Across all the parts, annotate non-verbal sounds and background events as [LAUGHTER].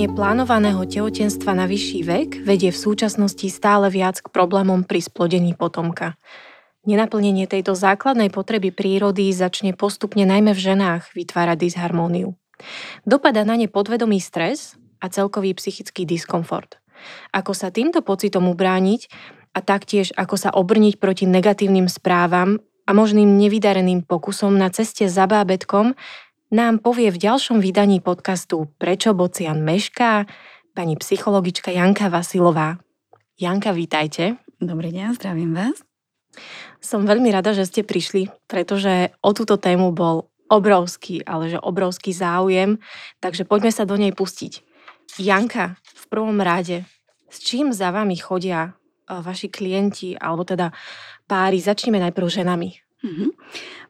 Naplnenie plánovaného tehotenstva na vyšší vek vedie v súčasnosti stále viac k problémom pri splodení potomka. Nenaplnenie tejto základnej potreby prírody začne postupne najmä v ženách vytvárať disharmóniu. Dopada na ne podvedomý stres a celkový psychický diskomfort. Ako sa týmto pocitom ubrániť a taktiež ako sa obrniť proti negatívnym správam a možným nevydareným pokusom na ceste za bábetkom, nám povie v ďalšom vydaní podcastu Prečo Bocian mešká pani psychologička Janka Vasilová. Janka, vítajte. Dobrý deň, zdravím vás. Som veľmi rada, že ste prišli, pretože o túto tému bol obrovský, ale že obrovský záujem, takže poďme sa do nej pustiť. Janka, v prvom rade, s čím za vami chodia e, vaši klienti, alebo teda páry? Začneme najprv ženami. Mm-hmm.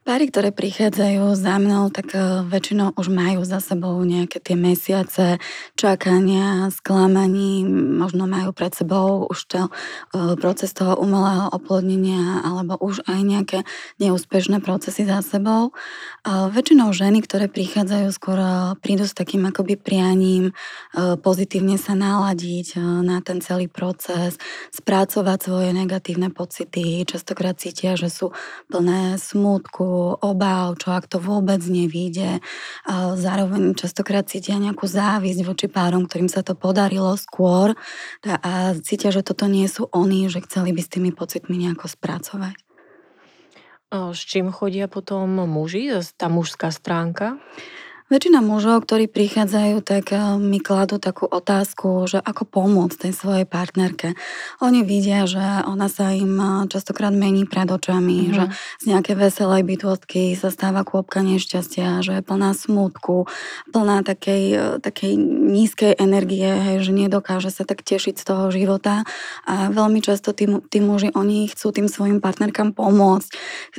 Páry, ktoré prichádzajú za mnou, tak e, väčšinou už majú za sebou nejaké tie mesiace čakania, sklamaní, možno majú pred sebou už to, e, proces toho umelého oplodnenia alebo už aj nejaké neúspešné procesy za sebou. Väčšinou ženy, ktoré prichádzajú, skôr e, prídu s takým akoby prianím pozitívne sa naladiť na ten celý proces, spracovať svoje negatívne pocity. Častokrát cítia, že sú plné smútku, obáv, čo ak to vôbec nevíde. Zároveň častokrát cítia nejakú závisť voči párom, ktorým sa to podarilo skôr a cítia, že toto nie sú oni, že chceli by s tými pocitmi nejako spracovať. S čím chodia potom muži, tá mužská stránka? Väčšina mužov, ktorí prichádzajú, tak eh, mi kladú takú otázku, že ako pomôcť tej svojej partnerke. Oni vidia, že ona sa im eh, častokrát mení pred očami, mm-hmm. že z nejaké veselej bytostky sa stáva kôpka nešťastia, že je plná smutku, plná takej, eh, takej nízkej energie, hej, že nedokáže sa tak tešiť z toho života. A veľmi často tí, tí muži, oni chcú tým svojim partnerkám pomôcť,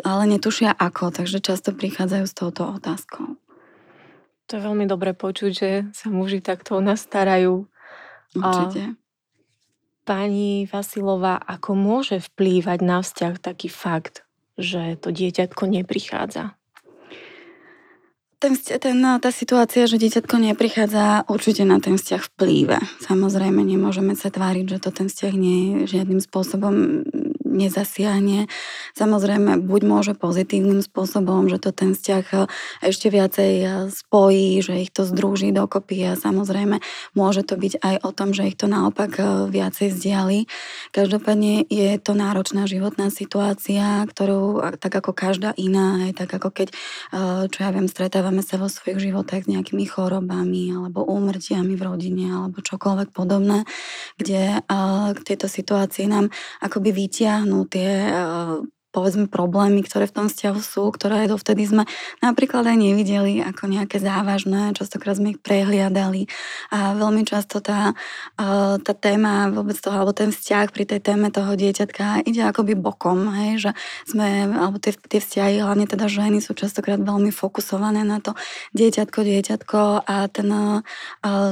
ale netušia ako, takže často prichádzajú s touto otázkou. To je veľmi dobre počuť, že sa muži takto o nás starajú. Určite. A pani Vasilová, ako môže vplývať na vzťah taký fakt, že to dieťatko neprichádza? Ten, ten, tá situácia, že dieťatko neprichádza, určite na ten vzťah vplýva. Samozrejme, nemôžeme sa tváriť, že to ten vzťah nie žiadnym spôsobom nezasiahne. Samozrejme, buď môže pozitívnym spôsobom, že to ten vzťah e, ešte viacej e, spojí, že ich to združí dokopy a samozrejme môže to byť aj o tom, že ich to naopak e, viacej vzdiali. Každopádne je to náročná životná situácia, ktorú tak ako každá iná, aj tak ako keď, čo ja viem, stretávame sa vo svojich životách s nejakými chorobami alebo úmrtiami v rodine alebo čokoľvek podobné, kde k tejto situácii nám akoby vytia dosiahnu tie povedzme problémy, ktoré v tom vzťahu sú, ktoré dovtedy sme napríklad aj nevideli ako nejaké závažné, častokrát sme ich prehliadali. A veľmi často tá, tá téma vôbec toho, alebo ten vzťah pri tej téme toho dieťatka ide akoby bokom, hej, že sme, alebo tie, tie vzťahy, hlavne teda ženy sú častokrát veľmi fokusované na to dieťatko, dieťatko a ten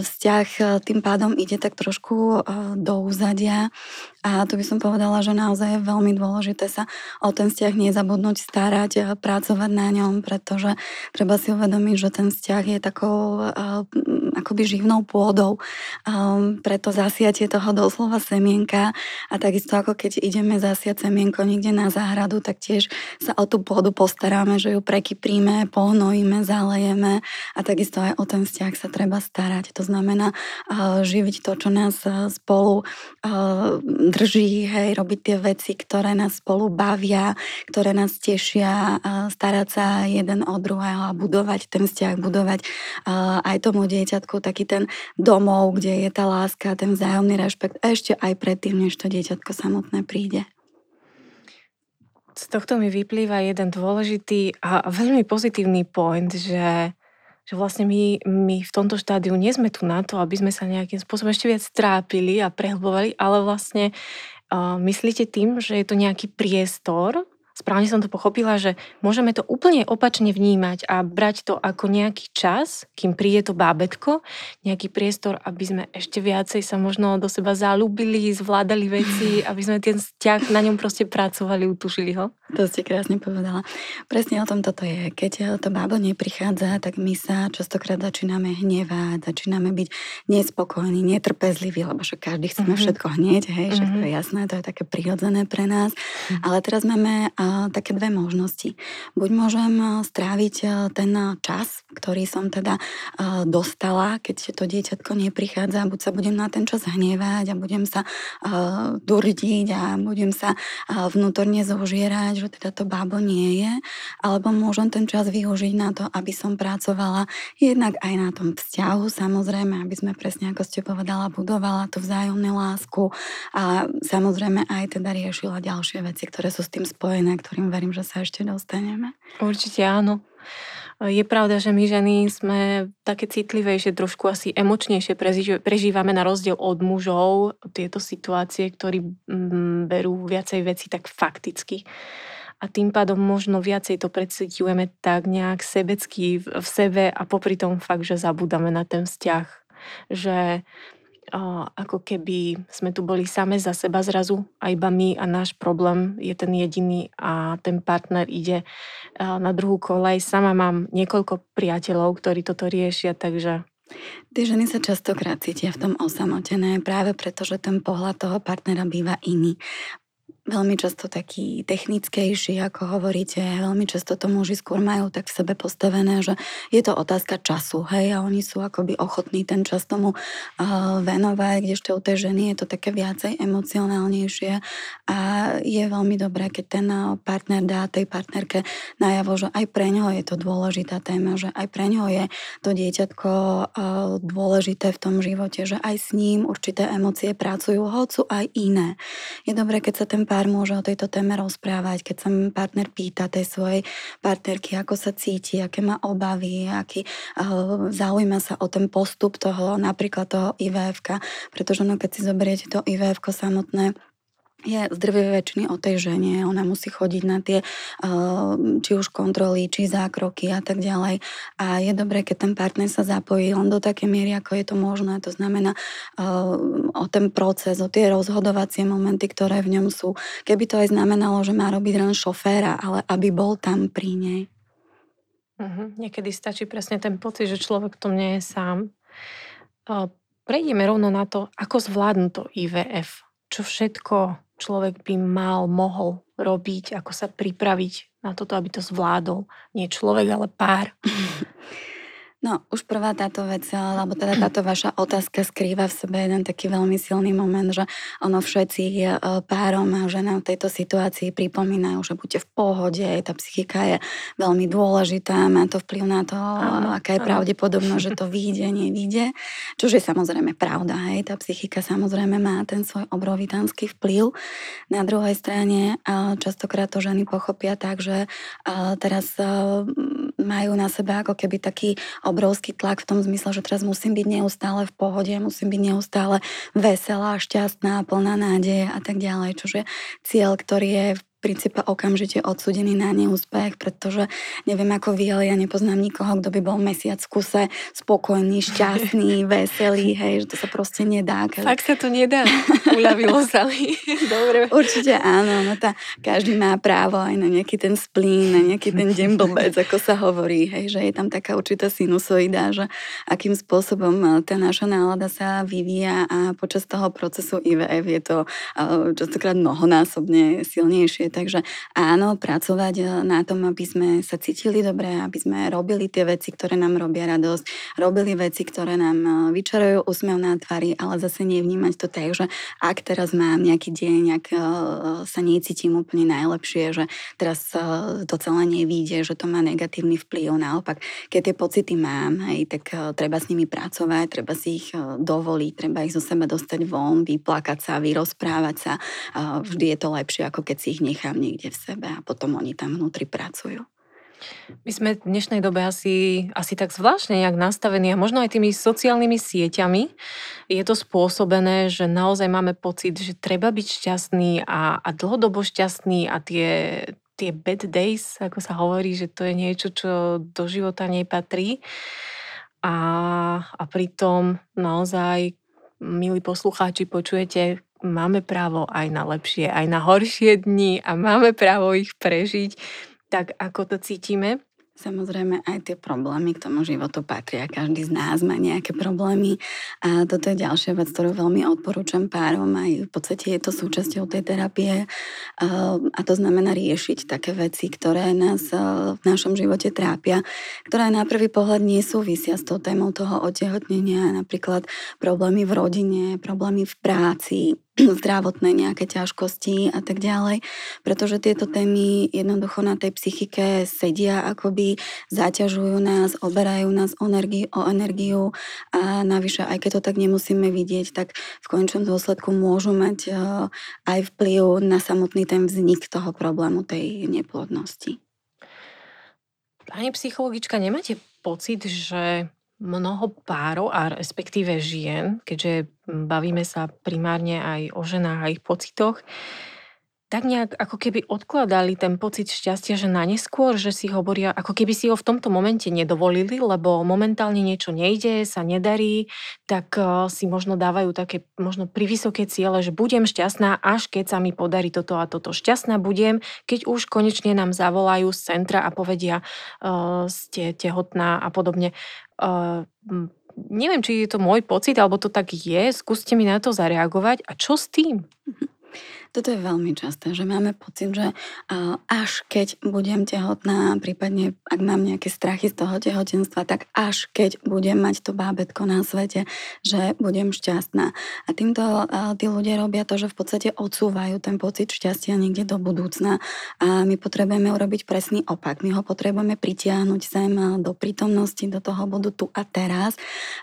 vzťah tým pádom ide tak trošku do úzadia a tu by som povedala, že naozaj je veľmi dôležité sa o ten vzťah nezabudnúť starať, a pracovať na ňom, pretože treba si uvedomiť, že ten vzťah je takou uh, akoby živnou pôdou um, pre to zasiatie toho doslova semienka a takisto ako keď ideme zasiať semienko niekde na záhradu, tak tiež sa o tú pôdu postaráme, že ju prekypríme, pohnojíme, zalejeme a takisto aj o ten vzťah sa treba starať. To znamená uh, živiť to, čo nás uh, spolu drží, hej, robiť tie veci, ktoré nás spolu bavia, ktoré nás tešia, starať sa jeden od druhého a budovať ten vzťah, budovať aj tomu dieťatku taký ten domov, kde je tá láska, ten vzájomný rešpekt ešte aj predtým, než to dieťatko samotné príde. Z tohto mi vyplýva jeden dôležitý a veľmi pozitívny point, že že vlastne my, my v tomto štádiu nie sme tu na to, aby sme sa nejakým spôsobom ešte viac trápili a prehlbovali, ale vlastne uh, myslíte tým, že je to nejaký priestor, správne som to pochopila, že môžeme to úplne opačne vnímať a brať to ako nejaký čas, kým príde to bábetko, nejaký priestor, aby sme ešte viacej sa možno do seba zalúbili, zvládali veci, [LAUGHS] aby sme ten vzťah na ňom proste pracovali, utušili ho? To ste krásne povedala. Presne o tom toto je. Keď to bábo neprichádza, tak my sa častokrát začíname hnevať, začíname byť nespokojní, netrpezliví, lebo však každý chceme mm-hmm. všetko hneď, hej, všetko mm-hmm. je jasné, to je také prirodzené pre nás. Mm-hmm. Ale teraz máme uh, také dve možnosti. Buď môžem stráviť uh, ten čas, ktorý som teda uh, dostala, keď to dieťatko neprichádza, buď sa budem na ten čas hnevať a budem sa uh, durdiť a budem sa uh, vnútorne zožierať, že teda to bábo nie je, alebo môžem ten čas využiť na to, aby som pracovala jednak aj na tom vzťahu, samozrejme, aby sme presne, ako ste povedala, budovala tú vzájomnú lásku a samozrejme aj teda riešila ďalšie veci, ktoré sú s tým spojené, ktorým verím, že sa ešte dostaneme. Určite áno. Je pravda, že my ženy sme také citlivejšie, trošku asi emočnejšie prežívame na rozdiel od mužov tieto situácie, ktorí mm, berú viacej veci tak fakticky. A tým pádom možno viacej to precitujeme tak nejak sebecky v sebe a popri tom fakt, že zabudáme na ten vzťah. Že ako keby sme tu boli same za seba zrazu a iba my a náš problém je ten jediný a ten partner ide na druhú kolej. Sama mám niekoľko priateľov, ktorí toto riešia, takže Tie ženy sa častokrát cítia v tom osamotené práve preto, že ten pohľad toho partnera býva iný veľmi často taký technickejší, ako hovoríte. Veľmi často to muži skôr majú tak v sebe postavené, že je to otázka času, hej, a oni sú akoby ochotní ten čas tomu uh, venovať, kdežto u tej ženy je to také viacej emocionálnejšie a je veľmi dobré, keď ten partner dá tej partnerke najavo, že aj pre ňoho je to dôležitá téma, že aj pre ňoho je to dieťatko uh, dôležité v tom živote, že aj s ním určité emócie pracujú, hocu aj iné. Je dobré, keď sa ten partner pár môže o tejto téme rozprávať, keď sa partner pýta tej svojej partnerky, ako sa cíti, aké má obavy, aký uh, zaujíma sa o ten postup toho, napríklad toho IVF, pretože no, keď si zoberiete to IVF samotné, je z väčšiny o tej žene. Ona musí chodiť na tie či už kontroly, či zákroky a tak ďalej. A je dobré, keď ten partner sa zapojí len do také miery, ako je to možné. To znamená o ten proces, o tie rozhodovacie momenty, ktoré v ňom sú. Keby to aj znamenalo, že má robiť len šoféra, ale aby bol tam pri nej. Uh-huh. Niekedy stačí presne ten pocit, že človek tom nie je sám. Prejdeme rovno na to, ako zvládnu to IVF. Čo všetko človek by mal, mohol robiť, ako sa pripraviť na toto, aby to zvládol. Nie človek, ale pár. [LAUGHS] No, už prvá táto vec, alebo teda táto vaša otázka skrýva v sebe jeden taký veľmi silný moment, že ono všetci e, párom a ženám v tejto situácii pripomínajú, že buďte v pohode, tá psychika je veľmi dôležitá, má to vplyv na to, áno, aká je pravdepodobnosť, že [LAUGHS] to vyjde, nevyjde. Čo je samozrejme pravda, hej, tá psychika samozrejme má ten svoj obrovitánsky vplyv. Na druhej strane častokrát to ženy pochopia tak, že teraz majú na sebe ako keby taký obrovský tlak v tom zmysle, že teraz musím byť neustále v pohode, musím byť neustále veselá, šťastná, plná nádeje a tak ďalej, čože cieľ, ktorý je v princípe okamžite odsudený na neúspech, pretože neviem ako vy, ale ja nepoznám nikoho, kto by bol mesiac v kuse spokojný, [LAUGHS] šťastný, veselý, hej, že to sa proste nedá. Keď... Fakt sa to nedá. Uľavilo [LAUGHS] sa mi. Dobre. Určite áno, no tá, každý má právo aj na nejaký ten splín, na nejaký ten deň blbec, ako sa hovorí, hej, že je tam taká určitá sinusoida, že akým spôsobom e, tá naša nálada sa vyvíja a počas toho procesu IVF je to uh, častokrát mnohonásobne silnejšie Takže áno, pracovať e, na tom, aby sme sa cítili dobre, aby sme robili tie veci, ktoré nám robia radosť, robili veci, ktoré nám e, vyčarujú úsmev na tvári, ale zase nevnímať to tak, že ak teraz mám nejaký deň, ak e, sa necítim úplne najlepšie, že teraz to celé nevíde, že to má negatívny vplyv. Naopak, keď tie pocity mám, hej, tak treba s nimi pracovať, treba si ich dovoliť, treba ich zo seba dostať von, vyplakať sa, vyrozprávať sa. Vždy je to lepšie, ako keď si ich nech nechám niekde v sebe a potom oni tam vnútri pracujú. My sme v dnešnej dobe asi, asi tak zvláštne nejak nastavení a možno aj tými sociálnymi sieťami je to spôsobené, že naozaj máme pocit, že treba byť šťastný a, a dlhodobo šťastný a tie, tie bad days, ako sa hovorí, že to je niečo, čo do života nepatrí. A, a pritom naozaj milí poslucháči, počujete máme právo aj na lepšie, aj na horšie dni a máme právo ich prežiť. Tak ako to cítime? Samozrejme aj tie problémy k tomu životu patria. Každý z nás má nejaké problémy a toto je ďalšia vec, ktorú veľmi odporúčam párom. Aj v podstate je to súčasťou tej terapie a to znamená riešiť také veci, ktoré nás v našom živote trápia, ktoré na prvý pohľad nie súvisia s tou témou toho otehotnenia, napríklad problémy v rodine, problémy v práci, [CLEARS THROAT] zdravotné nejaké ťažkosti a tak ďalej, pretože tieto témy jednoducho na tej psychike sedia, akoby zaťažujú nás, oberajú nás o energiu, o energiu a navyše, aj keď to tak nemusíme vidieť, tak v končnom dôsledku môžu mať e, aj vplyv na samotný ten vznik toho problému tej neplodnosti. Pani psychologička, nemáte pocit, že mnoho párov a respektíve žien, keďže bavíme sa primárne aj o ženách a ich pocitoch, tak nejak ako keby odkladali ten pocit šťastia, že na neskôr, že si hovoria, ako keby si ho v tomto momente nedovolili, lebo momentálne niečo nejde, sa nedarí, tak eh, si možno dávajú také možno pri vysoké ciele, že budem šťastná, až keď sa mi podarí toto a toto. Šťastná budem, keď už konečne nám zavolajú z centra a povedia, uh, ste tehotná a podobne. Uh, neviem, či je to môj pocit, alebo to tak je. Skúste mi na to zareagovať. A čo s tým? Toto je veľmi časté, že máme pocit, že až keď budem tehotná, prípadne ak mám nejaké strachy z toho tehotenstva, tak až keď budem mať to bábetko na svete, že budem šťastná. A týmto tí ľudia robia to, že v podstate odsúvajú ten pocit šťastia niekde do budúcna a my potrebujeme urobiť presný opak. My ho potrebujeme pritiahnuť sem do prítomnosti, do toho bodu tu a teraz.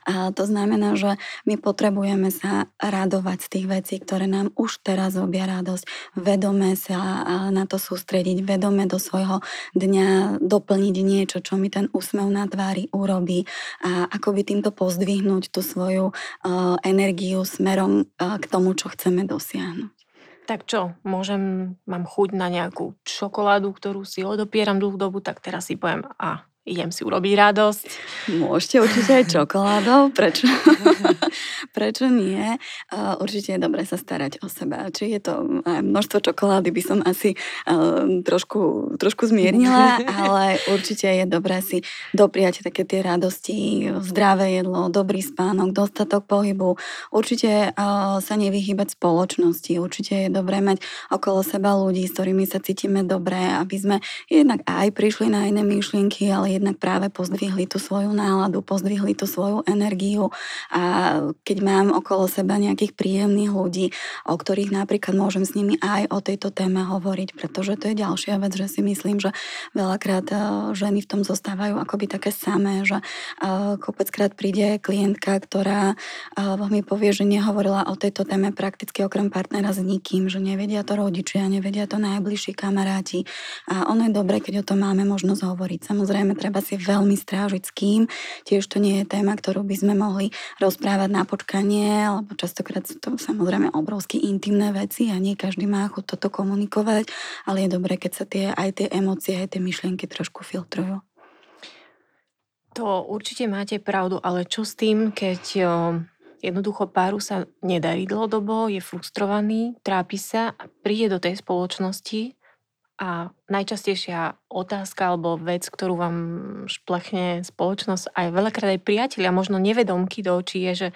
A to znamená, že my potrebujeme sa radovať z tých vecí, ktoré nám už teraz robia radosť, vedome sa na to sústrediť, vedome do svojho dňa doplniť niečo, čo mi ten úsmev na tvári urobí a ako by týmto pozdvihnúť tú svoju energiu smerom k tomu, čo chceme dosiahnuť. Tak čo, môžem, mám chuť na nejakú čokoládu, ktorú si odopieram dlhú dobu, tak teraz si poviem, a idem si urobiť radosť. Môžete určite aj čokoládou, prečo, [LAUGHS] prečo nie? Určite je dobre sa starať o seba. Či je to množstvo čokolády, by som asi trošku, trošku zmiernila, [LAUGHS] ale určite je dobré si dopriať také tie radosti, zdravé jedlo, dobrý spánok, dostatok pohybu. Určite sa nevyhýbať spoločnosti. Určite je dobré mať okolo seba ľudí, s ktorými sa cítime dobre, aby sme jednak aj prišli na iné myšlienky, ale jednak práve pozdvihli tú svoju náladu, pozdvihli tú svoju energiu a keď mám okolo seba nejakých príjemných ľudí, o ktorých napríklad môžem s nimi aj o tejto téme hovoriť, pretože to je ďalšia vec, že si myslím, že veľakrát e, ženy v tom zostávajú akoby také samé, že e, kopeckrát príde klientka, ktorá e, mi povie, že nehovorila o tejto téme prakticky okrem partnera s nikým, že nevedia to rodičia, nevedia to najbližší kamaráti a ono je dobré, keď o tom máme možnosť hovoriť. Samozrejme, treba si veľmi strážiť s kým. Tiež to nie je téma, ktorú by sme mohli rozprávať na počkanie, lebo častokrát sú to samozrejme obrovsky intimné veci a nie každý má chuť toto komunikovať, ale je dobré, keď sa tie, aj tie emócie, aj tie myšlienky trošku filtrujú. To určite máte pravdu, ale čo s tým, keď jednoducho páru sa nedarí dlhodobo, je frustrovaný, trápi sa a príde do tej spoločnosti a najčastejšia otázka alebo vec, ktorú vám šplechne spoločnosť, aj veľakrát aj priatelia, možno nevedomky do očí, je, že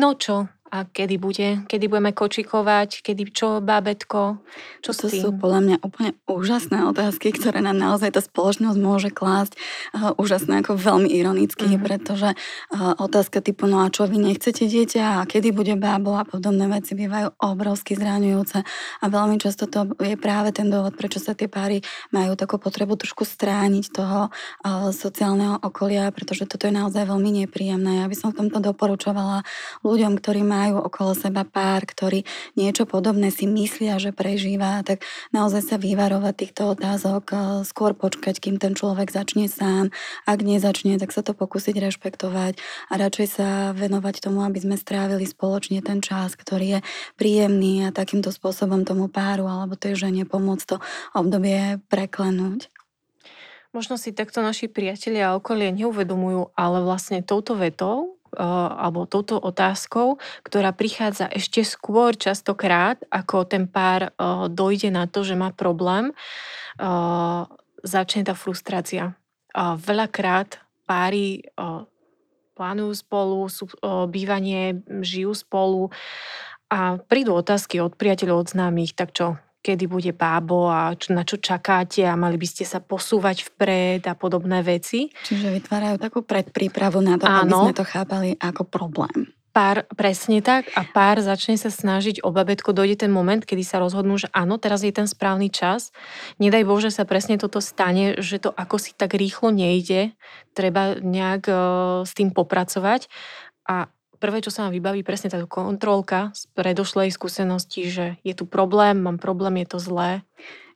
no čo, a kedy bude? Kedy budeme kočikovať? Kedy čo, bábetko? Čo to sú podľa mňa úplne úžasné otázky, ktoré nám naozaj tá spoločnosť môže klásť. Uh, úžasné, ako veľmi ironicky, mm-hmm. pretože uh, otázka typu, no a čo vy nechcete dieťa a kedy bude bábo a podobné veci bývajú obrovsky zraňujúce. A veľmi často to je práve ten dôvod, prečo sa tie páry majú takú potrebu trošku strániť toho uh, sociálneho okolia, pretože toto je naozaj veľmi nepríjemné. Ja by som v tomto doporučovala ľuďom, ktorí majú majú okolo seba pár, ktorí niečo podobné si myslia, že prežíva, tak naozaj sa vyvarovať týchto otázok, eh, skôr počkať, kým ten človek začne sám. Ak nezačne, tak sa to pokúsiť rešpektovať a radšej sa venovať tomu, aby sme strávili spoločne ten čas, ktorý je príjemný a takýmto spôsobom tomu páru alebo tej žene pomôcť to obdobie preklenúť. Možno si takto naši priatelia a okolie neuvedomujú, ale vlastne touto vetou alebo touto otázkou, ktorá prichádza ešte skôr častokrát, ako ten pár dojde na to, že má problém, začne tá frustrácia. Veľakrát páry plánujú spolu, sú, bývanie, žijú spolu a prídu otázky od priateľov, od známych, tak čo, kedy bude bábo a čo, na čo čakáte a mali by ste sa posúvať vpred a podobné veci. Čiže vytvárajú takú predprípravu na to, Áno. aby sme to chápali ako problém. Pár, presne tak, a pár začne sa snažiť o babetko, dojde ten moment, kedy sa rozhodnú, že áno, teraz je ten správny čas. Nedaj Bože sa presne toto stane, že to ako si tak rýchlo nejde, treba nejak uh, s tým popracovať. A prvé, čo sa vám vybaví, presne táto kontrolka z predošlej skúsenosti, že je tu problém, mám problém, je to zlé.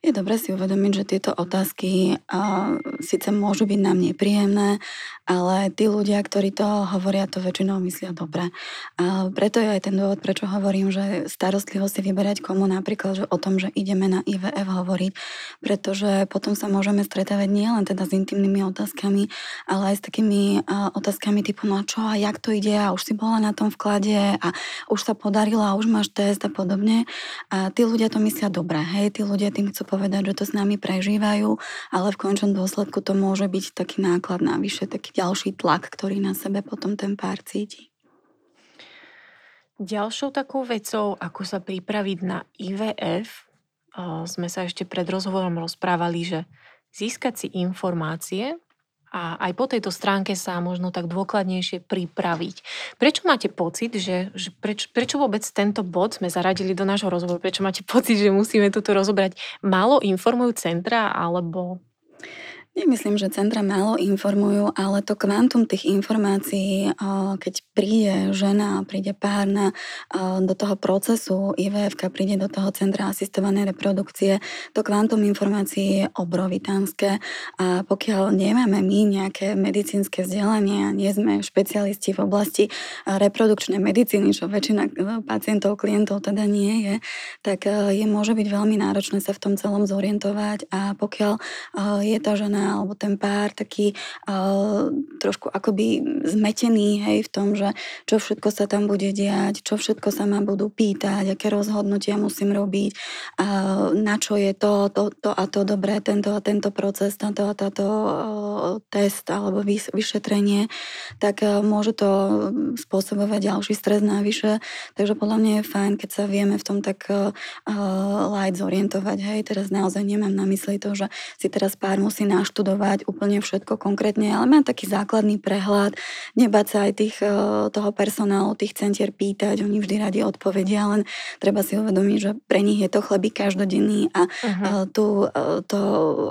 Je dobre si uvedomiť, že tieto otázky uh, síce môžu byť nám nepríjemné, ale tí ľudia, ktorí to hovoria, to väčšinou myslia dobre. A preto je aj ten dôvod, prečo hovorím, že starostlivo si vyberať komu napríklad že o tom, že ideme na IVF hovoriť, pretože potom sa môžeme stretávať nielen teda s intimnými otázkami, ale aj s takými uh, otázkami typu, no čo a jak to ide? A už si bola na tom vklade? A už sa podarila? Už máš test? a podobne. A tí ľudia to myslia dobre, hej, tí ľudia tým chcú povedať, že to s nami prežívajú, ale v končnom dôsledku to môže byť taký náklad navyše, taký ďalší tlak, ktorý na sebe potom ten pár cíti. Ďalšou takou vecou, ako sa pripraviť na IVF, sme sa ešte pred rozhovorom rozprávali, že získať si informácie a aj po tejto stránke sa možno tak dôkladnejšie pripraviť. Prečo máte pocit, že, že preč, prečo vôbec tento bod sme zaradili do nášho rozhovoru? Prečo máte pocit, že musíme toto rozobrať? Málo informujú centra alebo Nemyslím, že centra málo informujú, ale to kvantum tých informácií, keď príde žena, príde párna do toho procesu IVF, príde do toho centra asistovanej reprodukcie, to kvantum informácií je obrovitánske. A pokiaľ nemáme my nejaké medicínske vzdelanie a nie sme špecialisti v oblasti reprodukčnej medicíny, čo väčšina pacientov, klientov teda nie je, tak je môže byť veľmi náročné sa v tom celom zorientovať. A pokiaľ je tá žena žena alebo ten pár taký uh, trošku akoby zmetený hej, v tom, že čo všetko sa tam bude diať, čo všetko sa ma budú pýtať, aké rozhodnutia musím robiť, uh, na čo je to, to, to a to dobré, tento a tento proces, táto a táto uh, test alebo vys, vyšetrenie, tak uh, môže to spôsobovať ďalší stres navyše. Takže podľa mňa je fajn, keď sa vieme v tom tak uh, light zorientovať. Hej, teraz naozaj nemám na mysli to, že si teraz pár musí náš naštudovať úplne všetko konkrétne, ale mám taký základný prehľad, nebať sa aj tých, e, toho personálu, tých centier pýtať, oni vždy radi odpovedia, len treba si uvedomiť, že pre nich je to chleby každodenný a uh-huh. tu e, to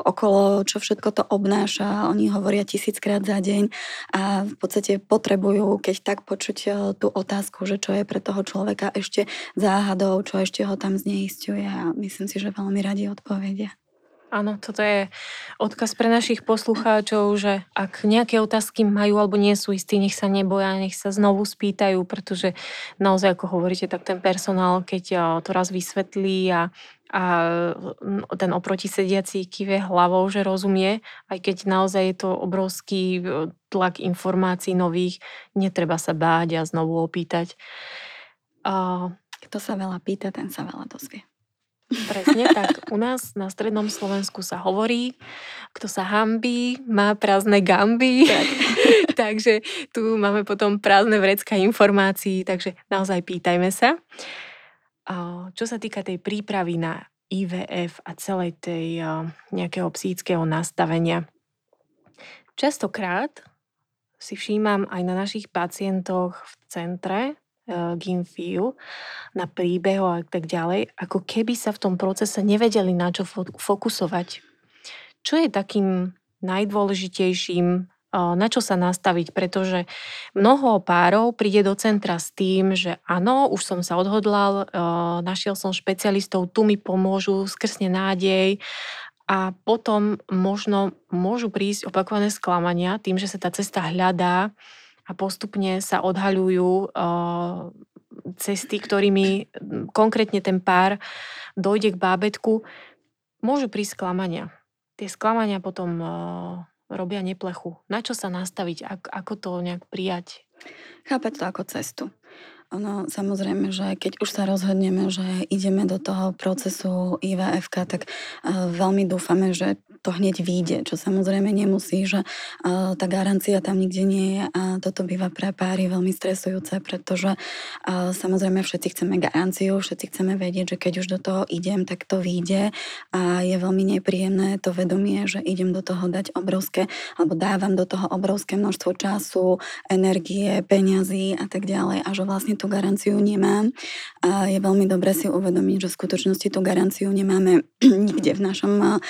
okolo, čo všetko to obnáša, oni hovoria tisíckrát za deň a v podstate potrebujú, keď tak počuť tú otázku, že čo je pre toho človeka ešte záhadou, čo ešte ho tam zneistuje a myslím si, že veľmi radi odpovedia. Áno, toto je odkaz pre našich poslucháčov, že ak nejaké otázky majú alebo nie sú istí, nech sa neboja, nech sa znovu spýtajú, pretože naozaj, ako hovoríte, tak ten personál, keď to raz vysvetlí a, a ten oproti sediaci kýve hlavou, že rozumie, aj keď naozaj je to obrovský tlak informácií nových, netreba sa báť a znovu opýtať. A... Kto sa veľa pýta, ten sa veľa dozvie. Presne tak. U nás na strednom Slovensku sa hovorí, kto sa hambí, má prázdne gamby. Tak. [LAUGHS] takže tu máme potom prázdne vrecka informácií, takže naozaj pýtajme sa. Čo sa týka tej prípravy na IVF a celej tej nejakého psychického nastavenia. Častokrát si všímam aj na našich pacientoch v centre, Eh, Gimfiu na príbehu a tak ďalej, ako keby sa v tom procese nevedeli na čo fokusovať. Čo je takým najdôležitejším, eh, na čo sa nastaviť, pretože mnoho párov príde do centra s tým, že áno, už som sa odhodlal, eh, našiel som špecialistov, tu mi pomôžu, skrsne nádej. A potom možno môžu prísť opakované sklamania tým, že sa tá cesta hľadá a postupne sa odhaľujú cesty, ktorými konkrétne ten pár dojde k bábetku, môžu prísť sklamania. Tie sklamania potom robia neplechu. Na čo sa nastaviť? Ako, to nejak prijať? Chápať to ako cestu. Ono, samozrejme, že keď už sa rozhodneme, že ideme do toho procesu ivf tak uh, veľmi dúfame, že to hneď vyjde, čo samozrejme nemusí, že tá garancia tam nikde nie je a toto býva pre páry veľmi stresujúce, pretože samozrejme všetci chceme garanciu, všetci chceme vedieť, že keď už do toho idem, tak to vyjde a je veľmi nepríjemné to vedomie, že idem do toho dať obrovské, alebo dávam do toho obrovské množstvo času, energie, peňazí a tak ďalej a že vlastne tú garanciu nemám. A je veľmi dobré si uvedomiť, že v skutočnosti tú garanciu nemáme [CLEARS THROAT] nikde v našom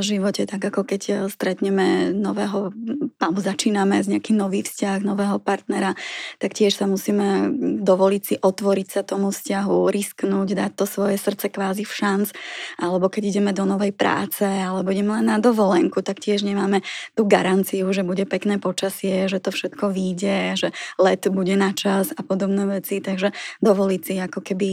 živote, tak ako keď stretneme nového, alebo začíname s nejaký nový vzťah, nového partnera, tak tiež sa musíme dovoliť si otvoriť sa tomu vzťahu, risknúť, dať to svoje srdce kvázi v šanc, alebo keď ideme do novej práce, alebo ideme len na dovolenku, tak tiež nemáme tú garanciu, že bude pekné počasie, že to všetko vyjde, že let bude na čas a podobné veci, takže dovoliť si ako keby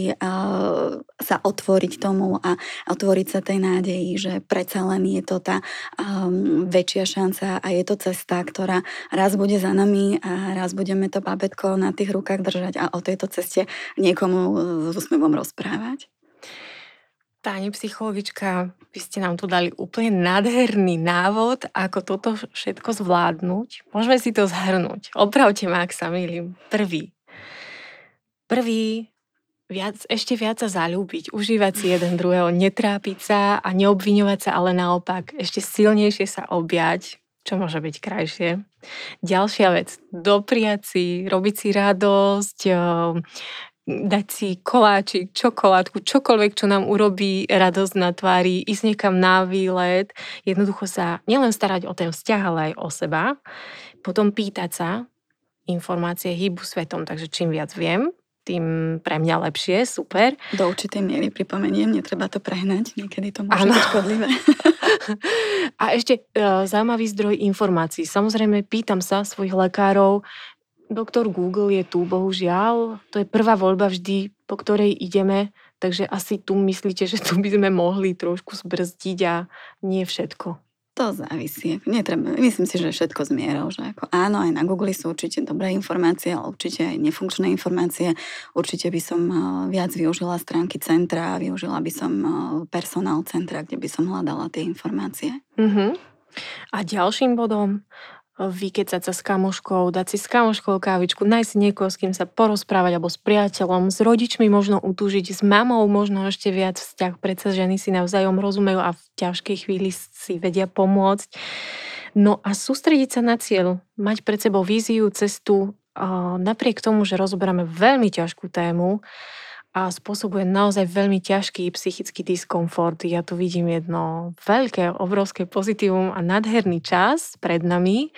sa otvoriť tomu a otvoriť sa tej nádeji, že predsa len je to tá um, väčšia šanca a je to cesta, ktorá raz bude za nami a raz budeme to babetko na tých rukách držať a o tejto ceste niekomu e, s úsmevom rozprávať. Pani psychologička, vy ste nám tu dali úplne nádherný návod, ako toto všetko zvládnuť. Môžeme si to zhrnúť. Opravte ma, ak sa milím. Prvý. Prvý, viac, ešte viac sa zalúbiť, užívať si jeden druhého, netrápiť sa a neobviňovať sa, ale naopak ešte silnejšie sa objať, čo môže byť krajšie. Ďalšia vec, dopriať si, robiť si radosť, dať si koláčik, čokoládku, čokoľvek, čo nám urobí radosť na tvári, ísť niekam na výlet, jednoducho sa nielen starať o ten vzťah, ale aj o seba. Potom pýtať sa, informácie hýbu svetom, takže čím viac viem, tým pre mňa lepšie, super. Do určitej miery pripomeniem, netreba to prehnať, niekedy to môže ano. byť škodlivé. [LAUGHS] A ešte uh, zaujímavý zdroj informácií. Samozrejme, pýtam sa svojich lekárov, doktor Google je tu, bohužiaľ, to je prvá voľba vždy, po ktorej ideme, takže asi tu myslíte, že tu by sme mohli trošku zbrzdiť a nie všetko. To závisí. Netreba, myslím si, že všetko zmierou. Že ako áno, aj na Google sú určite dobré informácie, ale určite aj nefunkčné informácie. Určite by som eh, viac využila stránky centra, využila by som eh, personál centra, kde by som hľadala tie informácie. Uh-huh. A ďalším bodom, vykecať sa s kamoškou, dať si s kamoškou kávičku, nájsť niekoho, s kým sa porozprávať, alebo s priateľom, s rodičmi možno utúžiť, s mamou možno ešte viac vzťah, predsa ženy si navzájom rozumejú a v ťažkej chvíli si vedia pomôcť. No a sústrediť sa na cieľ, mať pred sebou víziu, cestu, napriek tomu, že rozoberáme veľmi ťažkú tému, a spôsobuje naozaj veľmi ťažký psychický diskomfort. Ja tu vidím jedno veľké, obrovské pozitívum a nadherný čas pred nami,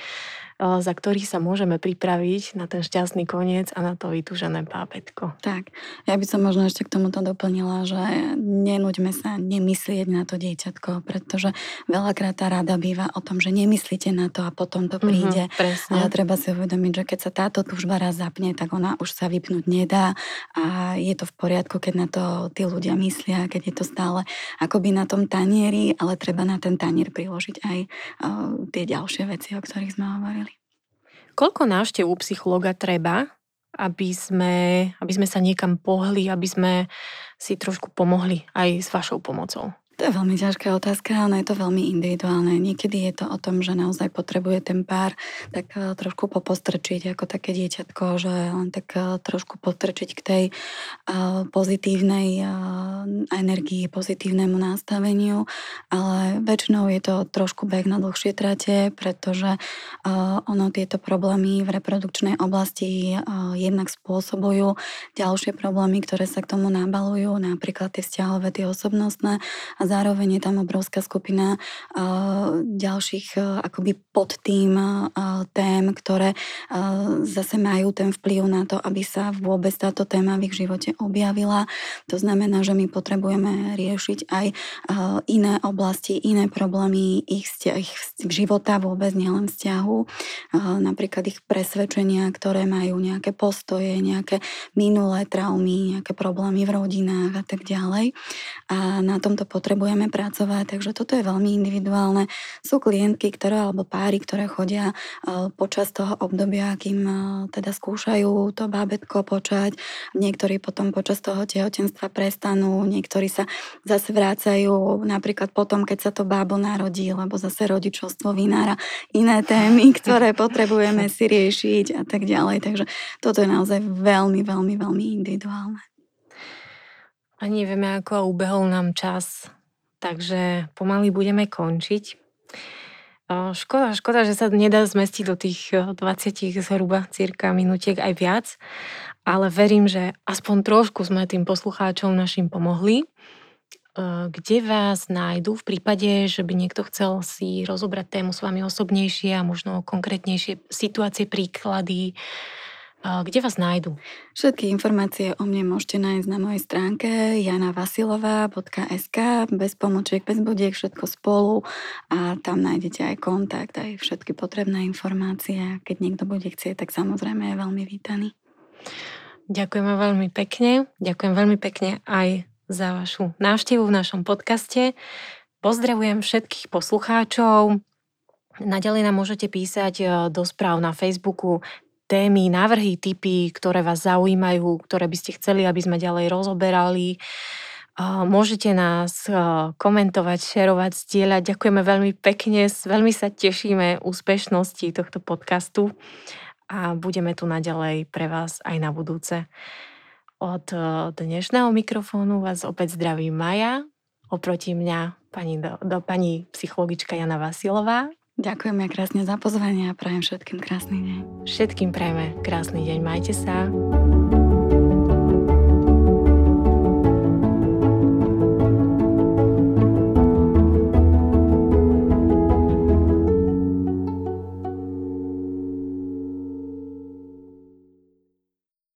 za ktorý sa môžeme pripraviť na ten šťastný koniec a na to vytúžené pápetko. Tak, ja by som možno ešte k tomuto doplnila, že nenúďme sa nemyslieť na to dieťatko, pretože veľakrát tá rada býva o tom, že nemyslíte na to a potom to mhm, príde. Mm-hmm, ale treba si uvedomiť, že keď sa táto túžba raz zapne, tak ona už sa vypnúť nedá a je to v poriadku, keď na to tí ľudia myslia, keď je to stále akoby na tom tanieri, ale treba na ten tanier priložiť aj uh, tie ďalšie veci, o ktorých sme hovorili. Koľko návštev u psychologa treba, aby sme, aby sme sa niekam pohli, aby sme si trošku pomohli aj s vašou pomocou? To je veľmi ťažká otázka, ale je to veľmi individuálne. Niekedy je to o tom, že naozaj potrebuje ten pár tak eh, trošku popostrčiť ako také dieťatko, že len tak eh, trošku postrčiť k tej eh, pozitívnej energii, pozitívnemu nastaveniu, ale väčšinou je to trošku beh na dlhšie trate, pretože ono tieto problémy v reprodukčnej oblasti jednak spôsobujú ďalšie problémy, ktoré sa k tomu nabalujú, napríklad tie vzťahové, tie osobnostné a zároveň je tam obrovská skupina uh, ďalších uh, akoby pod tým uh, tém, ktoré zase majú ten vplyv na to, aby sa vôbec táto téma v ich živote objavila. To znamená, že my potrebujeme riešiť aj iné oblasti, iné problémy ich, ich života, vôbec nielen vzťahu, napríklad ich presvedčenia, ktoré majú nejaké postoje, nejaké minulé traumy, nejaké problémy v rodinách a tak ďalej. A na tomto potrebujeme pracovať, takže toto je veľmi individuálne. Sú klientky, ktoré alebo páry, ktoré chodia počas toho obdobia, kým teda skúšajú to bábetko počať. Niektorí potom počas toho tehotenstva prestanú, niektorí sa zase vrácajú napríklad potom, keď sa to bábo narodí, lebo zase rodičovstvo vynára iné témy, [LAUGHS] ktoré potrebujeme si riešiť a tak ďalej. Takže toto je naozaj veľmi, veľmi, veľmi individuálne. A nevieme, ako ubehol nám čas, takže pomaly budeme končiť. Škoda, škoda, že sa nedá zmestiť do tých 20 zhruba cirka minútiek aj viac, ale verím, že aspoň trošku sme tým poslucháčom našim pomohli. Kde vás nájdu v prípade, že by niekto chcel si rozobrať tému s vami osobnejšie a možno konkrétnejšie situácie, príklady, kde vás nájdu? Všetky informácie o mne môžete nájsť na mojej stránke janavasilová.sk bez pomočiek, bez bodiek, všetko spolu a tam nájdete aj kontakt, aj všetky potrebné informácie. Keď niekto bude chcieť, tak samozrejme je veľmi vítaný. Ďakujeme veľmi pekne. Ďakujem veľmi pekne aj za vašu návštevu v našom podcaste. Pozdravujem všetkých poslucháčov. Naďalej nám môžete písať e, do správ na Facebooku témy, návrhy, typy, ktoré vás zaujímajú, ktoré by ste chceli, aby sme ďalej rozoberali. Môžete nás komentovať, šerovať, zdieľať. Ďakujeme veľmi pekne, veľmi sa tešíme úspešnosti tohto podcastu a budeme tu naďalej pre vás aj na budúce. Od dnešného mikrofónu vás opäť zdraví Maja, oproti mňa pani, do, do, pani psychologička Jana Vasilová Ďakujem ja krásne za pozvanie a prajem všetkým krásny deň. Všetkým prajeme krásny deň. Majte sa.